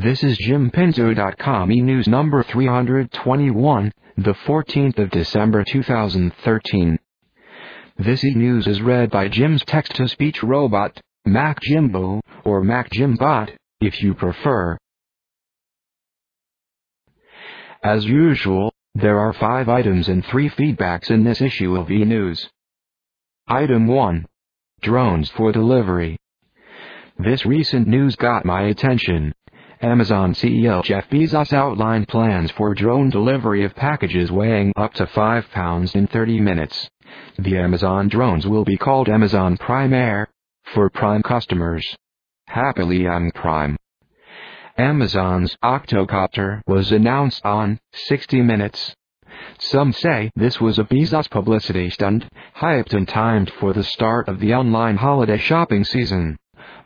This is JimPinto.com e-news number 321, the 14th of December 2013. This e-news is read by Jim's text-to-speech robot, Mac Jimbo, or Mac Jimbot, if you prefer. As usual, there are five items and three feedbacks in this issue of e-news. Item 1. Drones for delivery. This recent news got my attention. Amazon CEO Jeff Bezos outlined plans for drone delivery of packages weighing up to 5 pounds in 30 minutes. The Amazon drones will be called Amazon Prime Air, for Prime customers. Happily I'm Prime. Amazon's Octocopter was announced on 60 Minutes. Some say this was a Bezos publicity stunt, hyped and timed for the start of the online holiday shopping season.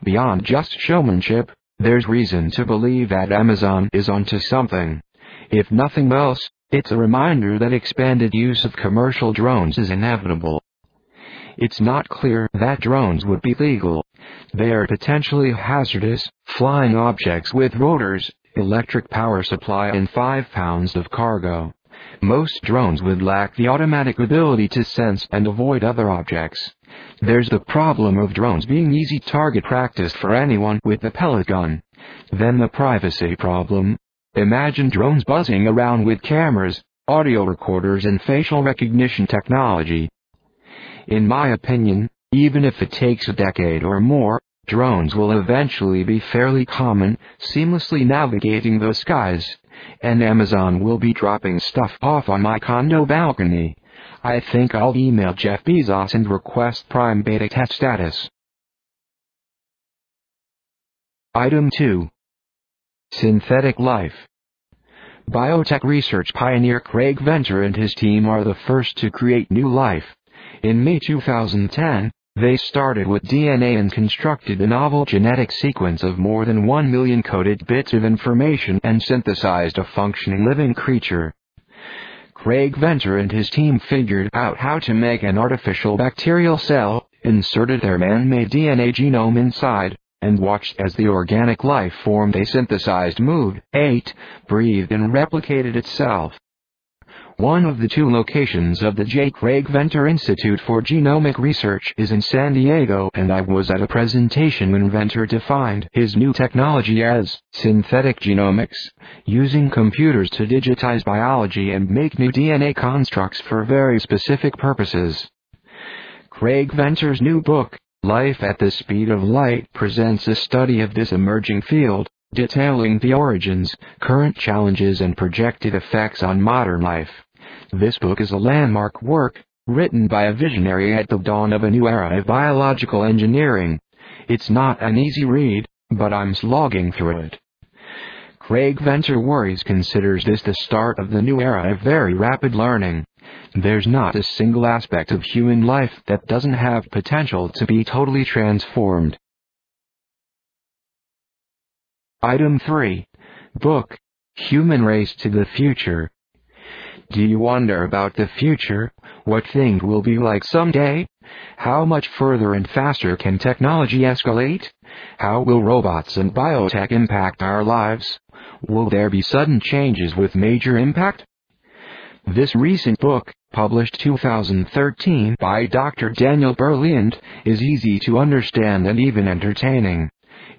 Beyond just showmanship, there's reason to believe that Amazon is onto something. If nothing else, it's a reminder that expanded use of commercial drones is inevitable. It's not clear that drones would be legal. They are potentially hazardous, flying objects with rotors, electric power supply and 5 pounds of cargo. Most drones would lack the automatic ability to sense and avoid other objects. There's the problem of drones being easy target practice for anyone with a pellet gun. Then the privacy problem. Imagine drones buzzing around with cameras, audio recorders and facial recognition technology. In my opinion, even if it takes a decade or more, drones will eventually be fairly common, seamlessly navigating the skies and Amazon will be dropping stuff off on my condo balcony. I think I'll email Jeff Bezos and request Prime Beta test status. Item 2. Synthetic Life. Biotech research pioneer Craig Venter and his team are the first to create new life. In May 2010, they started with DNA and constructed a novel genetic sequence of more than 1 million coded bits of information and synthesized a functioning living creature. Craig Venter and his team figured out how to make an artificial bacterial cell, inserted their man-made DNA genome inside, and watched as the organic life form they synthesized moved, ate, breathed and replicated itself. One of the two locations of the J. Craig Venter Institute for Genomic Research is in San Diego and I was at a presentation when Venter defined his new technology as synthetic genomics, using computers to digitize biology and make new DNA constructs for very specific purposes. Craig Venter's new book, Life at the Speed of Light presents a study of this emerging field, detailing the origins, current challenges and projected effects on modern life. This book is a landmark work, written by a visionary at the dawn of a new era of biological engineering. It's not an easy read, but I'm slogging through it. Craig Venter Worries considers this the start of the new era of very rapid learning. There's not a single aspect of human life that doesn't have potential to be totally transformed. Item 3. Book. Human Race to the Future. Do you wonder about the future? What things will be like someday? How much further and faster can technology escalate? How will robots and biotech impact our lives? Will there be sudden changes with major impact? This recent book, published 2013 by Dr. Daniel Berleant, is easy to understand and even entertaining.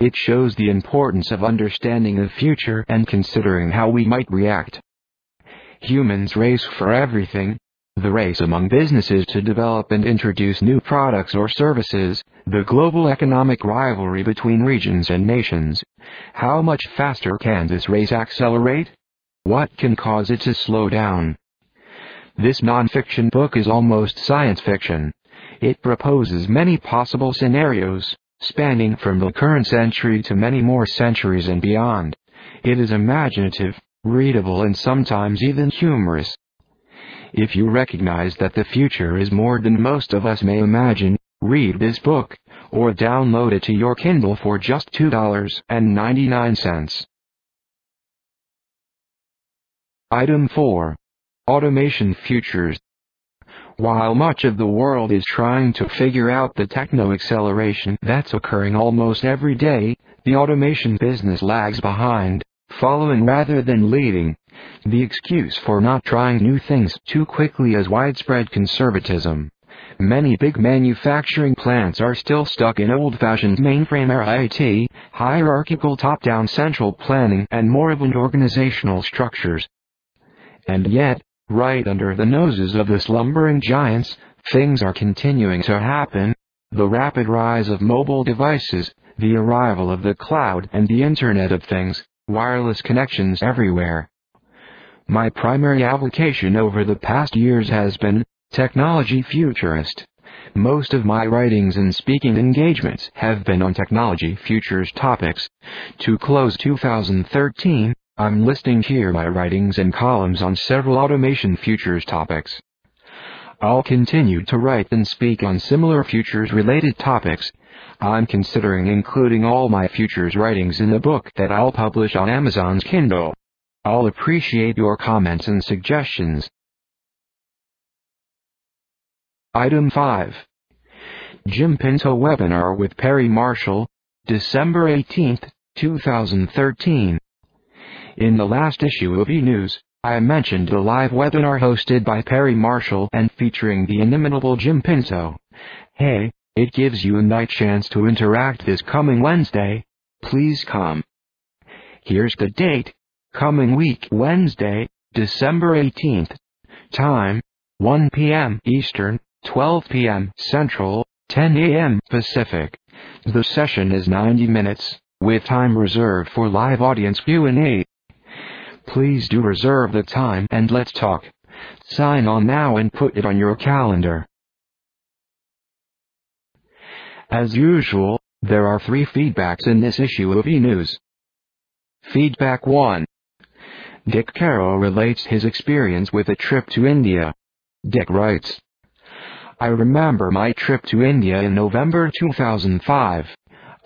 It shows the importance of understanding the future and considering how we might react. Humans race for everything. The race among businesses to develop and introduce new products or services, the global economic rivalry between regions and nations. How much faster can this race accelerate? What can cause it to slow down? This nonfiction book is almost science fiction. It proposes many possible scenarios, spanning from the current century to many more centuries and beyond. It is imaginative, readable and sometimes even humorous. If you recognize that the future is more than most of us may imagine, read this book, or download it to your Kindle for just $2.99. Item 4. Automation Futures while much of the world is trying to figure out the techno acceleration that's occurring almost every day, The automation business lags behind, following rather than leading. The excuse for not trying new things too quickly is widespread conservatism. Many big manufacturing plants are still stuck in old-fashioned mainframe era IT, hierarchical top-down central planning and moribund organizational structures. And yet, right under the noses of the slumbering giants, things are continuing to happen. The rapid rise of mobile devices, the arrival of the cloud and the Internet of Things, wireless connections everywhere. My primary avocation over the past years has been technology futurist. Most of my writings and speaking engagements have been on technology futures topics. To close 2013, I'm listing here my writings and columns on several automation futures topics. I'll continue to write and speak on similar futures related topics. I'm considering including all my futures writings in a book that I'll publish on Amazon's Kindle. I'll appreciate your comments and suggestions. Item 5. Jim Pinto webinar with Perry Marshall, December 18, 2013. In the last issue of E-News, I mentioned the live webinar hosted by Perry Marshall and featuring the inimitable Jim Pinto. Hey, it gives you a night chance to interact this coming Wednesday. Please come. Here's the date. Coming week Wednesday, December 18th. Time, 1 p.m. Eastern, 12 p.m. Central, 10 a.m. Pacific. The session is 90 minutes, with time reserved for live audience Q&A. Please do reserve the time and let's talk. Sign on now and put it on your calendar. As usual, there are three feedbacks in this issue of E-News. Feedback 1. Dick Carroll relates his experience with a trip to India. Dick writes, I remember my trip to India in November 2005.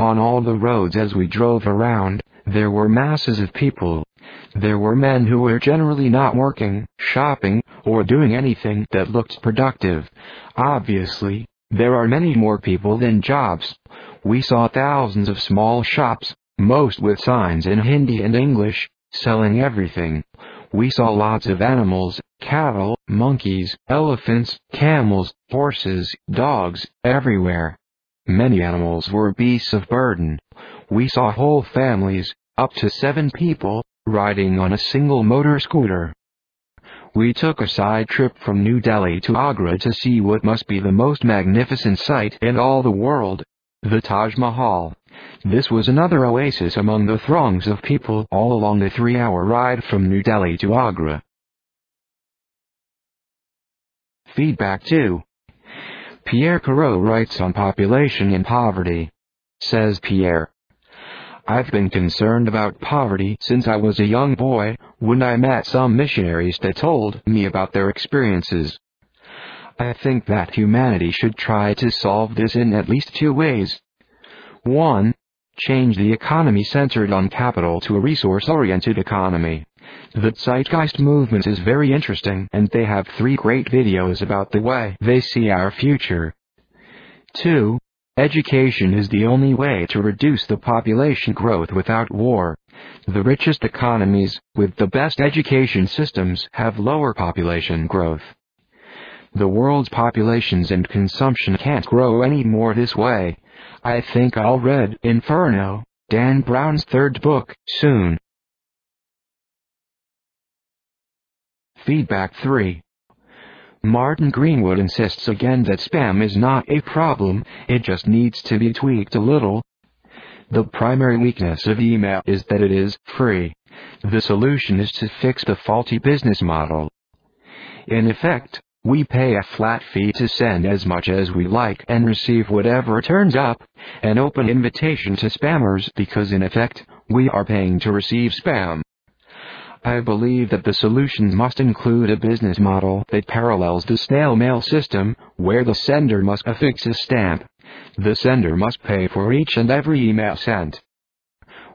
On all the roads as we drove around, there were masses of people. There were men who were generally not working, shopping, or doing anything that looked productive. Obviously, there are many more people than jobs. We saw thousands of small shops, most with signs in Hindi and English, selling everything. We saw lots of animals, cattle, monkeys, elephants, camels, horses, dogs, everywhere. Many animals were beasts of burden. We saw whole families, up to seven people, riding on a single motor scooter. We took a side trip from New Delhi to Agra to see what must be the most magnificent sight in all the world, the Taj Mahal. This was another oasis among the throngs of people all along the three-hour ride from New Delhi to Agra. Feedback 2. Pierre Carreau writes on population and poverty. Says Pierre. I've been concerned about poverty since I was a young boy, when I met some missionaries that told me about their experiences. I think that humanity should try to solve this in at least two ways. 1. Change the economy centered on capital to a resource-oriented economy. The Zeitgeist movement is very interesting and they have three great videos about the way they see our future. 2. Education is the only way to reduce the population growth without war. The richest economies, with the best education systems, have lower population growth. The world's populations and consumption can't grow any more this way. I think I'll read Inferno, Dan Brown's third book, soon. Feedback 3. Martin Greenwood insists again that spam is not a problem, it just needs to be tweaked a little. The primary weakness of email is that it is free. The solution is to fix the faulty business model. In effect, we pay a flat fee to send as much as we like and receive whatever turns up, an open invitation to spammers because in effect, we are paying to receive spam. I believe that the solution must include a business model that parallels the snail mail system, where the sender must affix a stamp. The sender must pay for each and every email sent.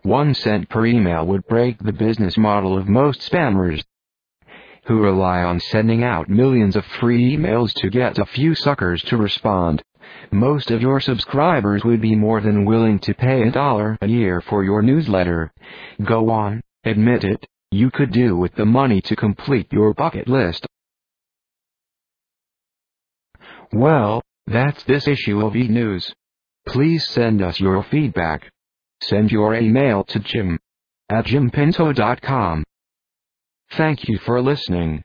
One cent per email would break the business model of most spammers who rely on sending out millions of free emails to get a few suckers to respond. Most of your subscribers would be more than willing to pay a dollar a year for your newsletter. Go on, admit it, you could do with the money to complete your bucket list. Well, that's this issue of e-news. Please send us your feedback. Send your email to jim at jimpinto.com. Thank you for listening.